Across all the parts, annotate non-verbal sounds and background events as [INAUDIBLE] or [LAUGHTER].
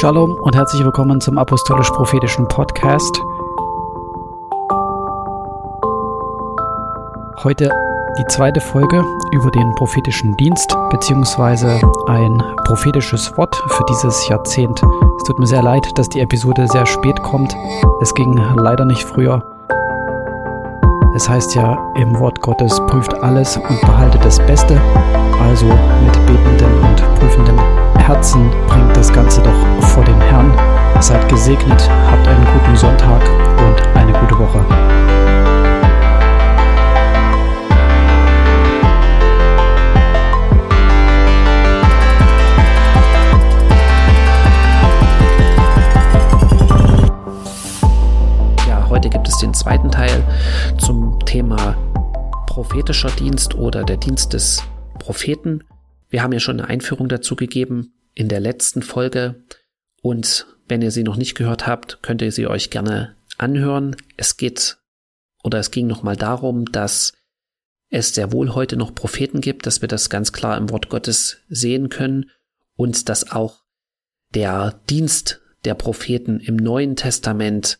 Shalom und herzlich willkommen zum Apostolisch-Prophetischen Podcast. Heute die zweite Folge über den prophetischen Dienst beziehungsweise ein prophetisches Wort für dieses Jahrzehnt. Es tut mir sehr leid, dass die Episode sehr spät kommt. Es ging leider nicht früher. Es heißt ja im Wort Gottes, prüft alles und behaltet das Beste. Also mit betenden und prüfenden Herzen bringt das Ganze Seid gesegnet, habt einen guten Sonntag und eine gute Woche. Ja, heute gibt es den zweiten Teil zum Thema prophetischer Dienst oder der Dienst des Propheten. Wir haben ja schon eine Einführung dazu gegeben in der letzten Folge. Und wenn ihr sie noch nicht gehört habt, könnt ihr sie euch gerne anhören. Es geht oder es ging nochmal darum, dass es sehr wohl heute noch Propheten gibt, dass wir das ganz klar im Wort Gottes sehen können und dass auch der Dienst der Propheten im Neuen Testament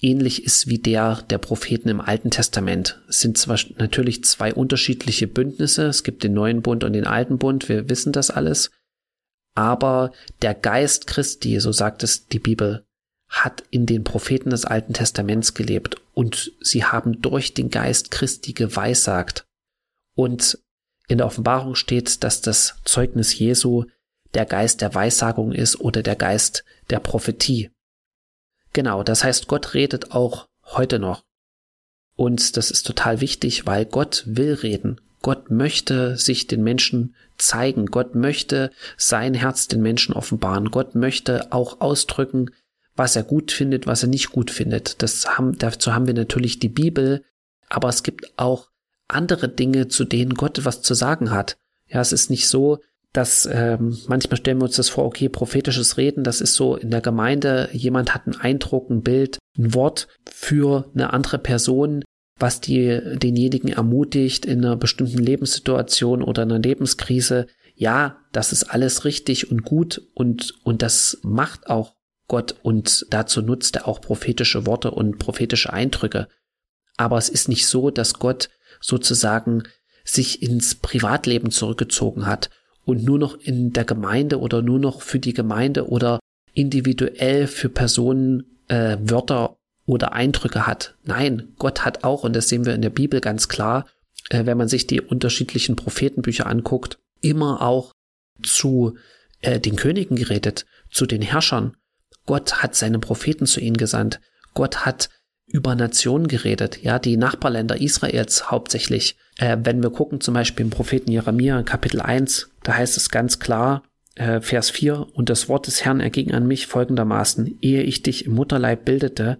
ähnlich ist wie der der Propheten im Alten Testament. Es sind zwar natürlich zwei unterschiedliche Bündnisse, es gibt den neuen Bund und den alten Bund, wir wissen das alles, aber der Geist Christi, so sagt es die Bibel, hat in den Propheten des Alten Testaments gelebt und sie haben durch den Geist Christi geweissagt. Und in der Offenbarung steht, dass das Zeugnis Jesu der Geist der Weissagung ist oder der Geist der Prophetie. Genau, das heißt, Gott redet auch heute noch. Und das ist total wichtig, weil Gott will reden. Gott möchte sich den Menschen zeigen. Gott möchte sein Herz den Menschen offenbaren. Gott möchte auch ausdrücken, was er gut findet, was er nicht gut findet. Das haben, dazu haben wir natürlich die Bibel, aber es gibt auch andere Dinge, zu denen Gott was zu sagen hat. Ja, es ist nicht so, dass ähm, manchmal stellen wir uns das vor, okay, prophetisches Reden, das ist so in der Gemeinde, jemand hat einen Eindruck, ein Bild, ein Wort für eine andere Person, was die, denjenigen ermutigt in einer bestimmten Lebenssituation oder einer Lebenskrise. Ja, das ist alles richtig und gut und, und das macht auch Gott und dazu nutzt er auch prophetische Worte und prophetische Eindrücke. Aber es ist nicht so, dass Gott sozusagen sich ins Privatleben zurückgezogen hat und nur noch in der Gemeinde oder nur noch für die Gemeinde oder individuell für Personen äh, Wörter oder Eindrücke hat. Nein, Gott hat auch, und das sehen wir in der Bibel ganz klar, äh, wenn man sich die unterschiedlichen Prophetenbücher anguckt, immer auch zu äh, den Königen geredet, zu den Herrschern. Gott hat seine Propheten zu ihnen gesandt. Gott hat über Nationen geredet, ja, die Nachbarländer Israels hauptsächlich. Äh, wenn wir gucken, zum Beispiel im Propheten Jeremia, Kapitel 1, da heißt es ganz klar, äh, Vers 4, und das Wort des Herrn erging an mich folgendermaßen, ehe ich dich im Mutterleib bildete,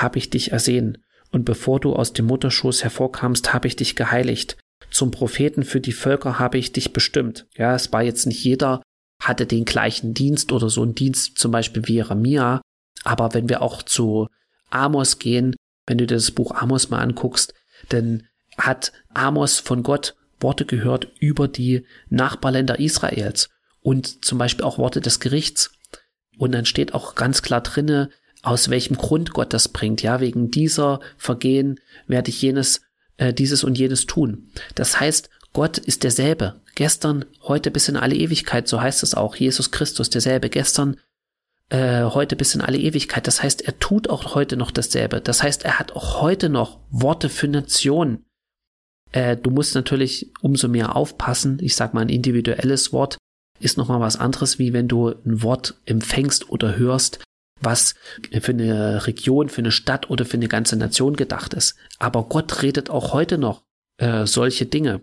habe ich dich ersehen, und bevor du aus dem Mutterschoß hervorkamst, habe ich dich geheiligt. Zum Propheten für die Völker habe ich dich bestimmt. Ja, es war jetzt nicht jeder, hatte den gleichen Dienst oder so einen Dienst, zum Beispiel wie Jeremia. Aber wenn wir auch zu Amos gehen, wenn du dir das Buch Amos mal anguckst, dann hat Amos von Gott Worte gehört über die Nachbarländer Israels und zum Beispiel auch Worte des Gerichts. Und dann steht auch ganz klar drinne, aus welchem Grund Gott das bringt. Ja, wegen dieser Vergehen werde ich jenes, äh, dieses und jenes tun. Das heißt, Gott ist derselbe. Gestern, heute bis in alle Ewigkeit, so heißt es auch. Jesus Christus derselbe. Gestern, äh, heute bis in alle Ewigkeit. Das heißt, er tut auch heute noch dasselbe. Das heißt, er hat auch heute noch Worte für Nationen. Äh, du musst natürlich umso mehr aufpassen. Ich sag mal, ein individuelles Wort ist nochmal was anderes, wie wenn du ein Wort empfängst oder hörst, was für eine Region, für eine Stadt oder für eine ganze Nation gedacht ist. Aber Gott redet auch heute noch äh, solche Dinge.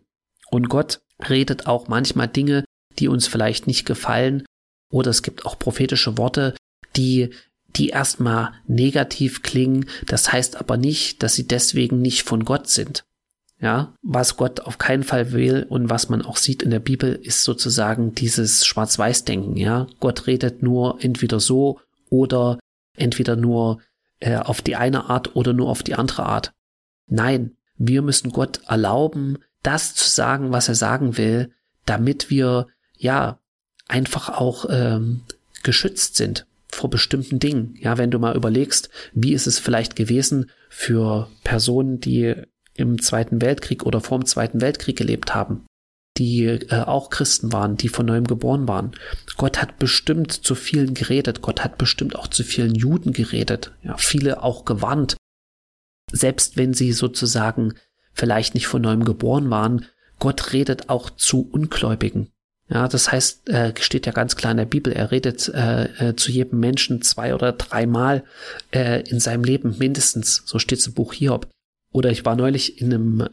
Und Gott redet auch manchmal Dinge, die uns vielleicht nicht gefallen. Oder es gibt auch prophetische Worte, die, die erstmal negativ klingen. Das heißt aber nicht, dass sie deswegen nicht von Gott sind. Ja, was Gott auf keinen Fall will und was man auch sieht in der Bibel, ist sozusagen dieses Schwarz-Weiß-Denken. Ja, Gott redet nur entweder so oder entweder nur äh, auf die eine Art oder nur auf die andere Art. Nein, wir müssen Gott erlauben, das zu sagen, was er sagen will, damit wir ja einfach auch ähm, geschützt sind vor bestimmten Dingen. Ja, wenn du mal überlegst, wie ist es vielleicht gewesen für Personen, die im Zweiten Weltkrieg oder vor dem Zweiten Weltkrieg gelebt haben, die äh, auch Christen waren, die von neuem geboren waren. Gott hat bestimmt zu vielen geredet. Gott hat bestimmt auch zu vielen Juden geredet. Ja, viele auch gewarnt. Selbst wenn sie sozusagen vielleicht nicht von neuem geboren waren, Gott redet auch zu Ungläubigen. Ja, das heißt, äh, steht ja ganz klar in der Bibel, er redet äh, äh, zu jedem Menschen zwei oder dreimal äh, in seinem Leben mindestens. So steht es im Buch Hiob. Oder ich war neulich in einem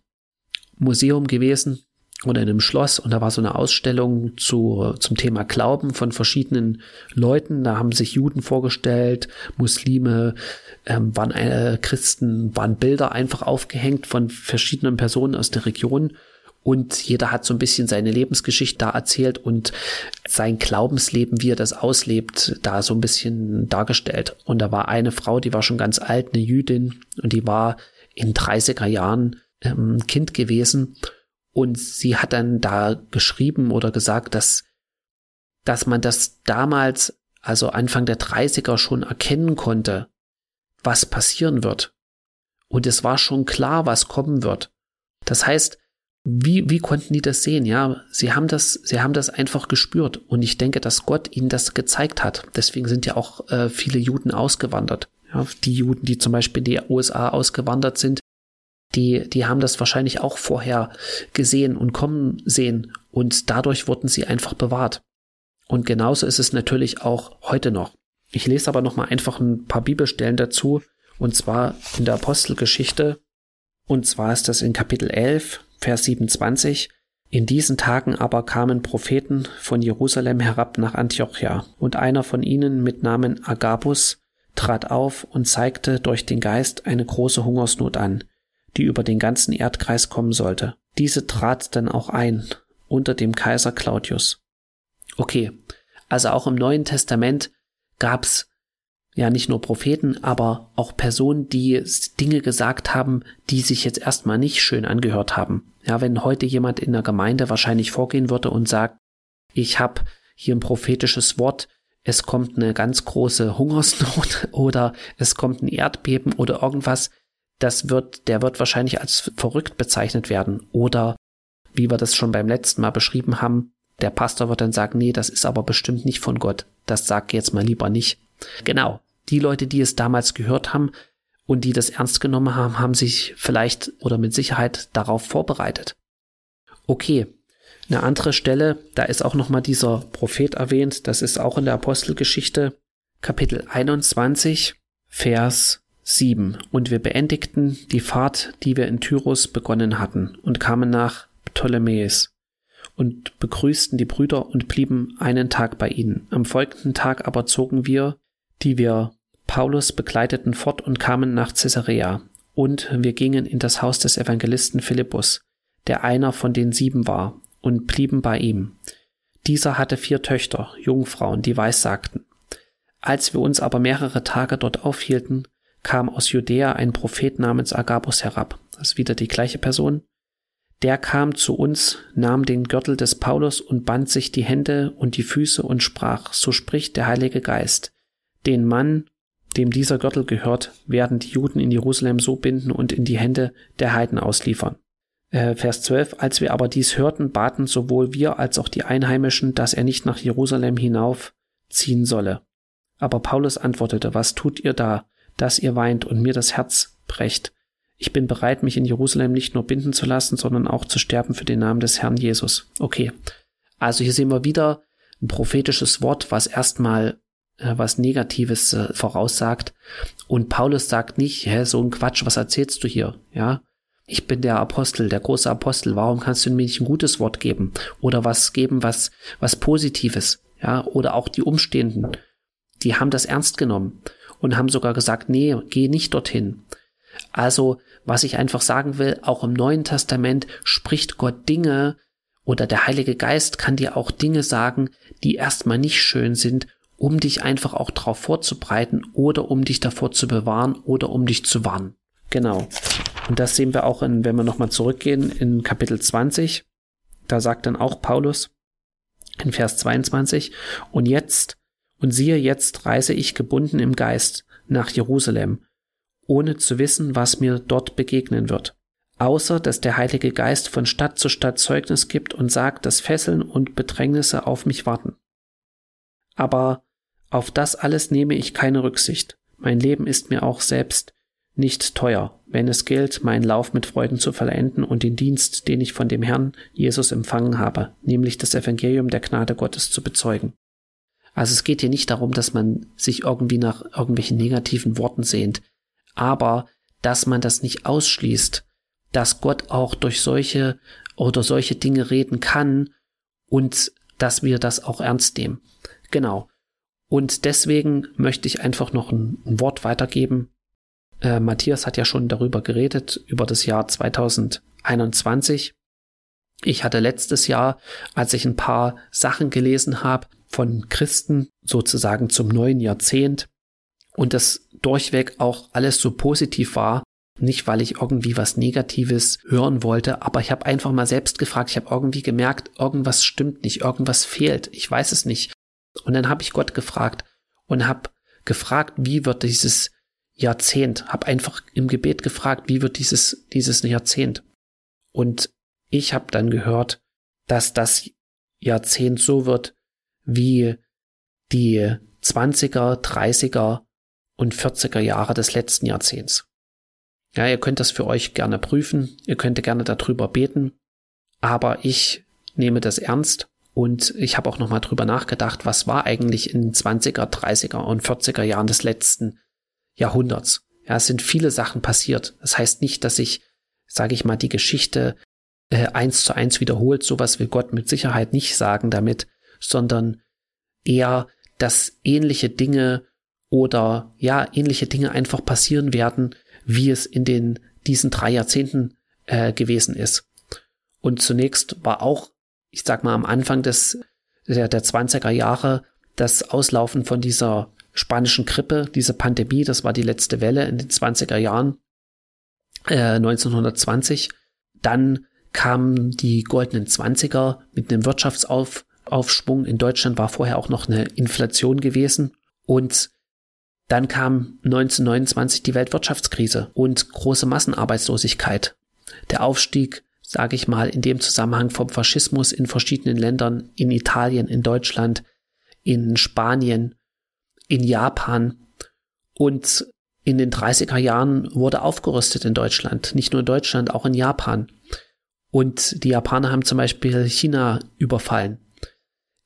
Museum gewesen oder in einem Schloss und da war so eine Ausstellung zu, zum Thema Glauben von verschiedenen Leuten. Da haben sich Juden vorgestellt, Muslime, ähm, waren äh, Christen, waren Bilder einfach aufgehängt von verschiedenen Personen aus der Region und jeder hat so ein bisschen seine Lebensgeschichte da erzählt und sein Glaubensleben, wie er das auslebt, da so ein bisschen dargestellt. Und da war eine Frau, die war schon ganz alt, eine Jüdin, und die war in 30er Jahren ähm, Kind gewesen. Und sie hat dann da geschrieben oder gesagt, dass, dass man das damals, also Anfang der 30er schon erkennen konnte, was passieren wird. Und es war schon klar, was kommen wird. Das heißt, wie, wie konnten die das sehen? Ja, sie haben das, sie haben das einfach gespürt. Und ich denke, dass Gott ihnen das gezeigt hat. Deswegen sind ja auch äh, viele Juden ausgewandert. Ja, die Juden, die zum Beispiel in die USA ausgewandert sind, die, die haben das wahrscheinlich auch vorher gesehen und kommen sehen. Und dadurch wurden sie einfach bewahrt. Und genauso ist es natürlich auch heute noch. Ich lese aber noch mal einfach ein paar Bibelstellen dazu. Und zwar in der Apostelgeschichte. Und zwar ist das in Kapitel 11, Vers 27. In diesen Tagen aber kamen Propheten von Jerusalem herab nach Antiochia, und einer von ihnen mit Namen Agabus trat auf und zeigte durch den Geist eine große Hungersnot an, die über den ganzen Erdkreis kommen sollte. Diese trat dann auch ein, unter dem Kaiser Claudius. Okay, also auch im Neuen Testament gab's ja nicht nur Propheten, aber auch Personen, die Dinge gesagt haben, die sich jetzt erstmal nicht schön angehört haben. Ja, wenn heute jemand in der Gemeinde wahrscheinlich vorgehen würde und sagt, ich habe hier ein prophetisches Wort, es kommt eine ganz große Hungersnot [LAUGHS] oder es kommt ein Erdbeben oder irgendwas, das wird, der wird wahrscheinlich als verrückt bezeichnet werden. Oder wie wir das schon beim letzten Mal beschrieben haben, der Pastor wird dann sagen, nee, das ist aber bestimmt nicht von Gott. Das sag jetzt mal lieber nicht. Genau die Leute, die es damals gehört haben und die das ernst genommen haben, haben sich vielleicht oder mit Sicherheit darauf vorbereitet. Okay, eine andere Stelle, da ist auch nochmal dieser Prophet erwähnt, das ist auch in der Apostelgeschichte, Kapitel 21, Vers 7. Und wir beendigten die Fahrt, die wir in Tyrus begonnen hatten, und kamen nach Ptolemäus und begrüßten die Brüder und blieben einen Tag bei ihnen. Am folgenden Tag aber zogen wir, die wir Paulus begleiteten fort und kamen nach Caesarea. Und wir gingen in das Haus des Evangelisten Philippus, der einer von den sieben war, und blieben bei ihm. Dieser hatte vier Töchter, Jungfrauen, die weissagten. Als wir uns aber mehrere Tage dort aufhielten, kam aus Judäa ein Prophet namens Agabus herab. Das ist wieder die gleiche Person. Der kam zu uns, nahm den Gürtel des Paulus und band sich die Hände und die Füße und sprach, so spricht der Heilige Geist, den Mann, dem dieser Gürtel gehört, werden die Juden in Jerusalem so binden und in die Hände der Heiden ausliefern. Äh, Vers 12, als wir aber dies hörten, baten sowohl wir als auch die Einheimischen, dass er nicht nach Jerusalem hinaufziehen solle. Aber Paulus antwortete, was tut ihr da, dass ihr weint und mir das Herz brecht? Ich bin bereit, mich in Jerusalem nicht nur binden zu lassen, sondern auch zu sterben für den Namen des Herrn Jesus. Okay. Also hier sehen wir wieder ein prophetisches Wort, was erstmal äh, was Negatives äh, voraussagt. Und Paulus sagt nicht, hä, so ein Quatsch, was erzählst du hier? Ja, ich bin der Apostel, der große Apostel. Warum kannst du mir nicht ein gutes Wort geben? Oder was geben, was, was Positives? Ja, oder auch die Umstehenden. Die haben das ernst genommen und haben sogar gesagt, nee, geh nicht dorthin. Also, was ich einfach sagen will, auch im Neuen Testament spricht Gott Dinge oder der Heilige Geist kann dir auch Dinge sagen, die erstmal nicht schön sind um dich einfach auch darauf vorzubereiten oder um dich davor zu bewahren oder um dich zu warnen. Genau. Und das sehen wir auch in, wenn wir nochmal zurückgehen, in Kapitel 20. Da sagt dann auch Paulus in Vers 22, und jetzt, Und siehe, jetzt reise ich gebunden im Geist nach Jerusalem, ohne zu wissen, was mir dort begegnen wird. Außer dass der Heilige Geist von Stadt zu Stadt Zeugnis gibt und sagt, dass Fesseln und Bedrängnisse auf mich warten. Aber auf das alles nehme ich keine Rücksicht. Mein Leben ist mir auch selbst nicht teuer, wenn es gilt, meinen Lauf mit Freuden zu vollenden und den Dienst, den ich von dem Herrn Jesus empfangen habe, nämlich das Evangelium der Gnade Gottes zu bezeugen. Also es geht hier nicht darum, dass man sich irgendwie nach irgendwelchen negativen Worten sehnt, aber dass man das nicht ausschließt, dass Gott auch durch solche oder solche Dinge reden kann und dass wir das auch ernst nehmen. Genau. Und deswegen möchte ich einfach noch ein, ein Wort weitergeben. Äh, Matthias hat ja schon darüber geredet, über das Jahr 2021. Ich hatte letztes Jahr, als ich ein paar Sachen gelesen habe von Christen sozusagen zum neuen Jahrzehnt und das durchweg auch alles so positiv war, nicht weil ich irgendwie was Negatives hören wollte, aber ich habe einfach mal selbst gefragt, ich habe irgendwie gemerkt, irgendwas stimmt nicht, irgendwas fehlt, ich weiß es nicht. Und dann habe ich Gott gefragt und habe gefragt, wie wird dieses Jahrzehnt, habe einfach im Gebet gefragt, wie wird dieses dieses Jahrzehnt. Und ich habe dann gehört, dass das Jahrzehnt so wird wie die 20er, 30er und 40er Jahre des letzten Jahrzehnts. Ja, ihr könnt das für euch gerne prüfen, ihr könnt gerne darüber beten, aber ich nehme das ernst und ich habe auch nochmal drüber nachgedacht, was war eigentlich in 20er, 30er und 40er Jahren des letzten Jahrhunderts. Ja, es sind viele Sachen passiert. Das heißt nicht, dass ich, sage ich mal, die Geschichte äh, eins zu eins wiederholt. Sowas will Gott mit Sicherheit nicht sagen damit, sondern eher, dass ähnliche Dinge oder ja, ähnliche Dinge einfach passieren werden, wie es in den diesen drei Jahrzehnten äh, gewesen ist. Und zunächst war auch ich sag mal, am Anfang des, der, der 20er Jahre das Auslaufen von dieser spanischen Grippe, diese Pandemie, das war die letzte Welle in den 20er Jahren, äh, 1920. Dann kamen die goldenen 20er mit einem Wirtschaftsaufschwung. In Deutschland war vorher auch noch eine Inflation gewesen. Und dann kam 1929 die Weltwirtschaftskrise und große Massenarbeitslosigkeit. Der Aufstieg sage ich mal, in dem Zusammenhang vom Faschismus in verschiedenen Ländern, in Italien, in Deutschland, in Spanien, in Japan und in den 30er Jahren wurde aufgerüstet in Deutschland, nicht nur in Deutschland, auch in Japan. Und die Japaner haben zum Beispiel China überfallen.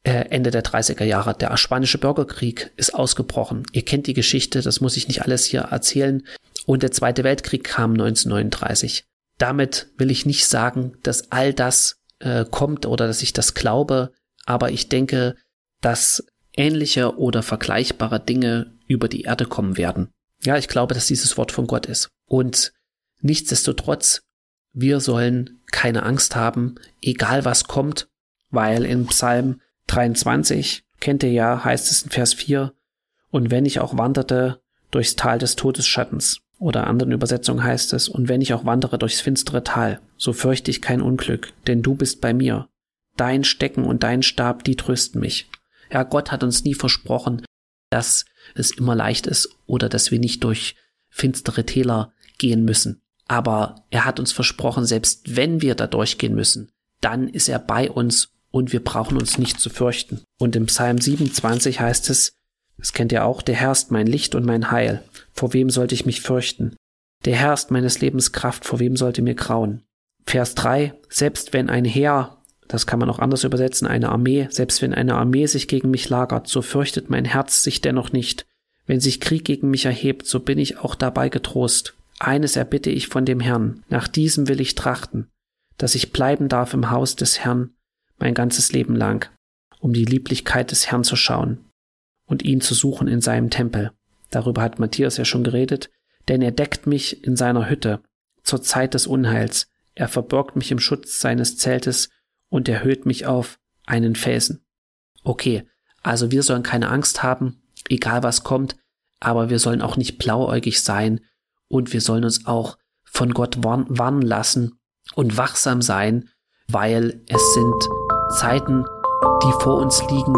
Äh, Ende der 30er Jahre. Der spanische Bürgerkrieg ist ausgebrochen. Ihr kennt die Geschichte, das muss ich nicht alles hier erzählen. Und der Zweite Weltkrieg kam 1939. Damit will ich nicht sagen, dass all das äh, kommt oder dass ich das glaube, aber ich denke, dass ähnliche oder vergleichbare Dinge über die Erde kommen werden. Ja, ich glaube, dass dieses Wort von Gott ist. Und nichtsdestotrotz, wir sollen keine Angst haben, egal was kommt, weil in Psalm 23, kennt ihr ja, heißt es in Vers 4, und wenn ich auch wanderte durchs Tal des Todesschattens, oder anderen Übersetzungen heißt es, und wenn ich auch wandere durchs finstere Tal, so fürchte ich kein Unglück, denn du bist bei mir. Dein Stecken und dein Stab, die trösten mich. Ja, Gott hat uns nie versprochen, dass es immer leicht ist oder dass wir nicht durch finstere Täler gehen müssen. Aber er hat uns versprochen, selbst wenn wir da durchgehen müssen, dann ist er bei uns und wir brauchen uns nicht zu fürchten. Und im Psalm 27 heißt es, das kennt ihr auch, der Herr ist mein Licht und mein Heil. Vor wem sollte ich mich fürchten? Der Herr ist meines Lebens Kraft, vor wem sollte mir grauen? Vers 3, selbst wenn ein Heer, das kann man auch anders übersetzen, eine Armee, selbst wenn eine Armee sich gegen mich lagert, so fürchtet mein Herz sich dennoch nicht. Wenn sich Krieg gegen mich erhebt, so bin ich auch dabei getrost. Eines erbitte ich von dem Herrn, nach diesem will ich trachten, dass ich bleiben darf im Haus des Herrn mein ganzes Leben lang, um die Lieblichkeit des Herrn zu schauen und ihn zu suchen in seinem Tempel. Darüber hat Matthias ja schon geredet, denn er deckt mich in seiner Hütte zur Zeit des Unheils. Er verbirgt mich im Schutz seines Zeltes und erhöht mich auf einen Felsen. Okay, also wir sollen keine Angst haben, egal was kommt, aber wir sollen auch nicht blauäugig sein und wir sollen uns auch von Gott warnen lassen und wachsam sein, weil es sind Zeiten, die vor uns liegen,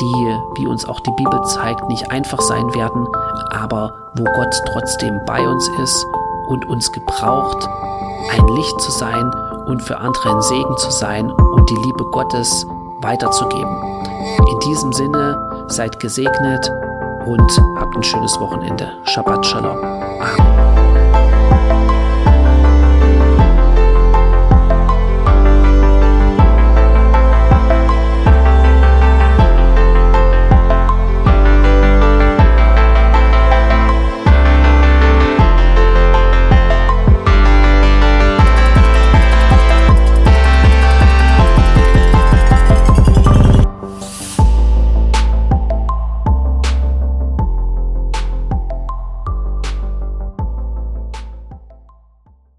die, wie uns auch die Bibel zeigt, nicht einfach sein werden, aber wo Gott trotzdem bei uns ist und uns gebraucht, ein Licht zu sein und für andere ein Segen zu sein und die Liebe Gottes weiterzugeben. In diesem Sinne, seid gesegnet und habt ein schönes Wochenende. Shabbat Shalom. Amen.